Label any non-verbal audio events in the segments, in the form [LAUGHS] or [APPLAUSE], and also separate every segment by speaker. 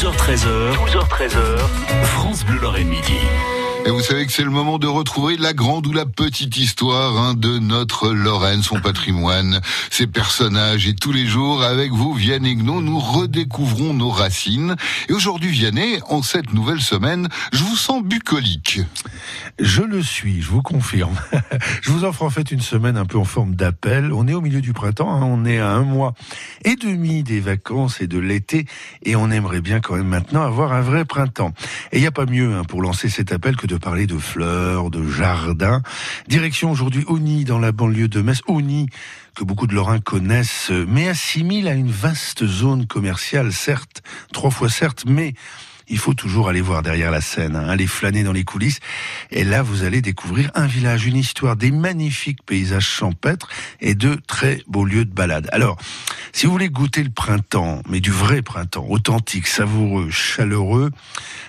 Speaker 1: 12h13h, 12h13h, France Bleu Lorraine Midi.
Speaker 2: Et vous savez que c'est le moment de retrouver la grande ou la petite histoire hein, de notre Lorraine, son patrimoine, ses personnages. Et tous les jours, avec vous, Vianney Gnon, nous redécouvrons nos racines. Et aujourd'hui, Vianney, en cette nouvelle semaine, je vous sens bucolique.
Speaker 3: Je le suis, je vous confirme. [LAUGHS] je vous offre en fait une semaine un peu en forme d'appel. On est au milieu du printemps, hein, on est à un mois et demi des vacances et de l'été, et on aimerait bien quand même maintenant avoir un vrai printemps. Et il n'y a pas mieux hein, pour lancer cet appel que de parler de fleurs, de jardins. Direction aujourd'hui Oni, dans la banlieue de Metz. Oni, que beaucoup de Lorrains connaissent, mais assimile à une vaste zone commerciale, certes, trois fois certes, mais il faut toujours aller voir derrière la scène, hein, aller flâner dans les coulisses. Et là, vous allez découvrir un village, une histoire, des magnifiques paysages champêtres et de très beaux lieux de balade. Alors, si vous voulez goûter le printemps, mais du vrai printemps, authentique, savoureux, chaleureux,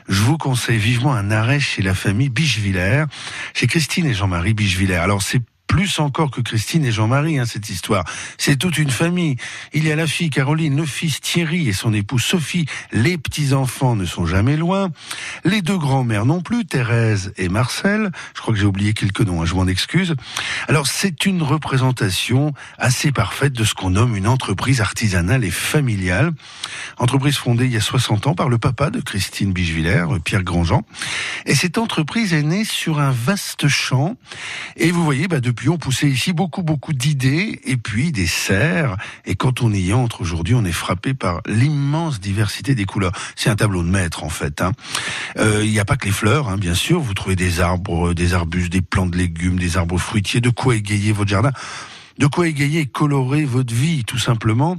Speaker 3: je vous conseille vivement un arrêt chez la famille Bichevillers, chez Christine et Jean-Marie Bichevillers. Alors, c'est plus encore que Christine et Jean-Marie, hein, cette histoire. C'est toute une famille. Il y a la fille Caroline, le fils Thierry et son épouse Sophie. Les petits-enfants ne sont jamais loin. Les deux grands-mères non plus, Thérèse et Marcel. Je crois que j'ai oublié quelques noms, hein, je m'en excuse. Alors, c'est une représentation assez parfaite de ce qu'on nomme une entreprise artisanale et familiale. Entreprise fondée il y a 60 ans par le papa de Christine Bichevillers, Pierre Grandjean. Et cette entreprise est née sur un vaste champ. Et vous voyez, bah, depuis on poussait ici beaucoup, beaucoup d'idées et puis des serres. Et quand on y entre aujourd'hui, on est frappé par l'immense diversité des couleurs. C'est un tableau de maître, en fait. Hein. Euh, il n'y a pas que les fleurs, hein, bien sûr. Vous trouvez des arbres, des arbustes, des plantes de légumes, des arbres fruitiers, de quoi égayer votre jardin? De quoi égayer et colorer votre vie, tout simplement.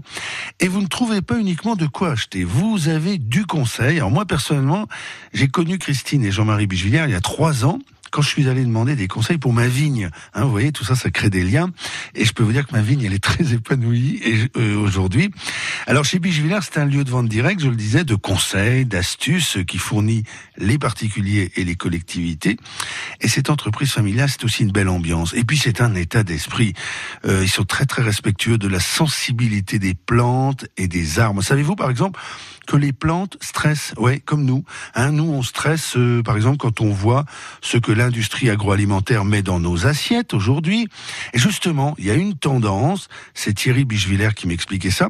Speaker 3: Et vous ne trouvez pas uniquement de quoi acheter. Vous avez du conseil. Alors moi, personnellement, j'ai connu Christine et Jean-Marie Bichevillers il y a trois ans quand je suis allé demander des conseils pour ma vigne. Hein, vous voyez, tout ça, ça crée des liens. Et je peux vous dire que ma vigne, elle est très épanouie euh, aujourd'hui. Alors, chez Bichevillers, c'est un lieu de vente direct, je le disais, de conseils, d'astuces qui fournit les particuliers et les collectivités. Et cette entreprise familiale, c'est aussi une belle ambiance. Et puis, c'est un état d'esprit. Euh, ils sont très, très respectueux de la sensibilité des plantes et des arbres. Savez-vous, par exemple, que les plantes stressent, ouais, comme nous. Hein, nous, on stresse, euh, par exemple, quand on voit ce que l'industrie agroalimentaire met dans nos assiettes aujourd'hui. Et justement, il y a une tendance, c'est Thierry Bichevillers qui m'expliquait ça,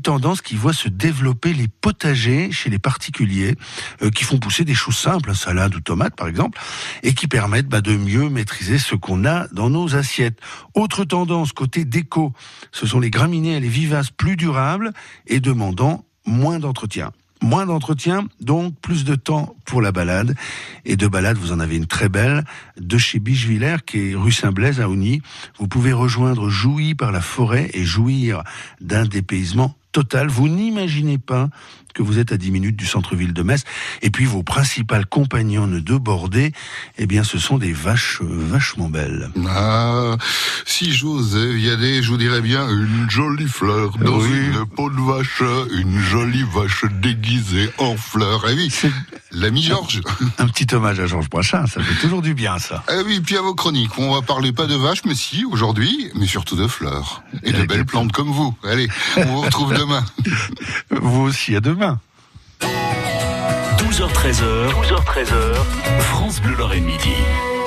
Speaker 3: tendance qui voit se développer les potagers chez les particuliers, euh, qui font pousser des choses simples, salade ou tomate par exemple, et qui permettent bah, de mieux maîtriser ce qu'on a dans nos assiettes. Autre tendance côté déco, ce sont les graminées et les vivaces plus durables et demandant moins d'entretien. Moins d'entretien, donc plus de temps pour la balade. Et de balade, vous en avez une très belle, de chez Bichevillers, qui est rue Saint-Blaise à Ougny. Vous pouvez rejoindre Jouy par la forêt et jouir d'un dépaysement total. Vous n'imaginez pas que vous êtes à 10 minutes du centre-ville de Metz. Et puis vos principales compagnons de bordée, eh bien, ce sont des vaches euh, vachement belles.
Speaker 2: Ah, si j'ose, des, je vous dirais bien une jolie fleur dans une peau de vache, une jolie vache déguisée en fleurs. Eh oui, l'ami Georges.
Speaker 3: Un petit hommage à Georges Brachin, ça fait toujours du bien, ça.
Speaker 2: Eh oui, puis à vos chroniques, on va parler pas de vaches, mais si, aujourd'hui, mais surtout de fleurs. Et de belles plantes comme vous. Allez, on vous retrouve [LAUGHS] demain.
Speaker 3: Vous aussi, à demain.
Speaker 1: 12h13h, 12h13h, France Bleu Lorraine Midi.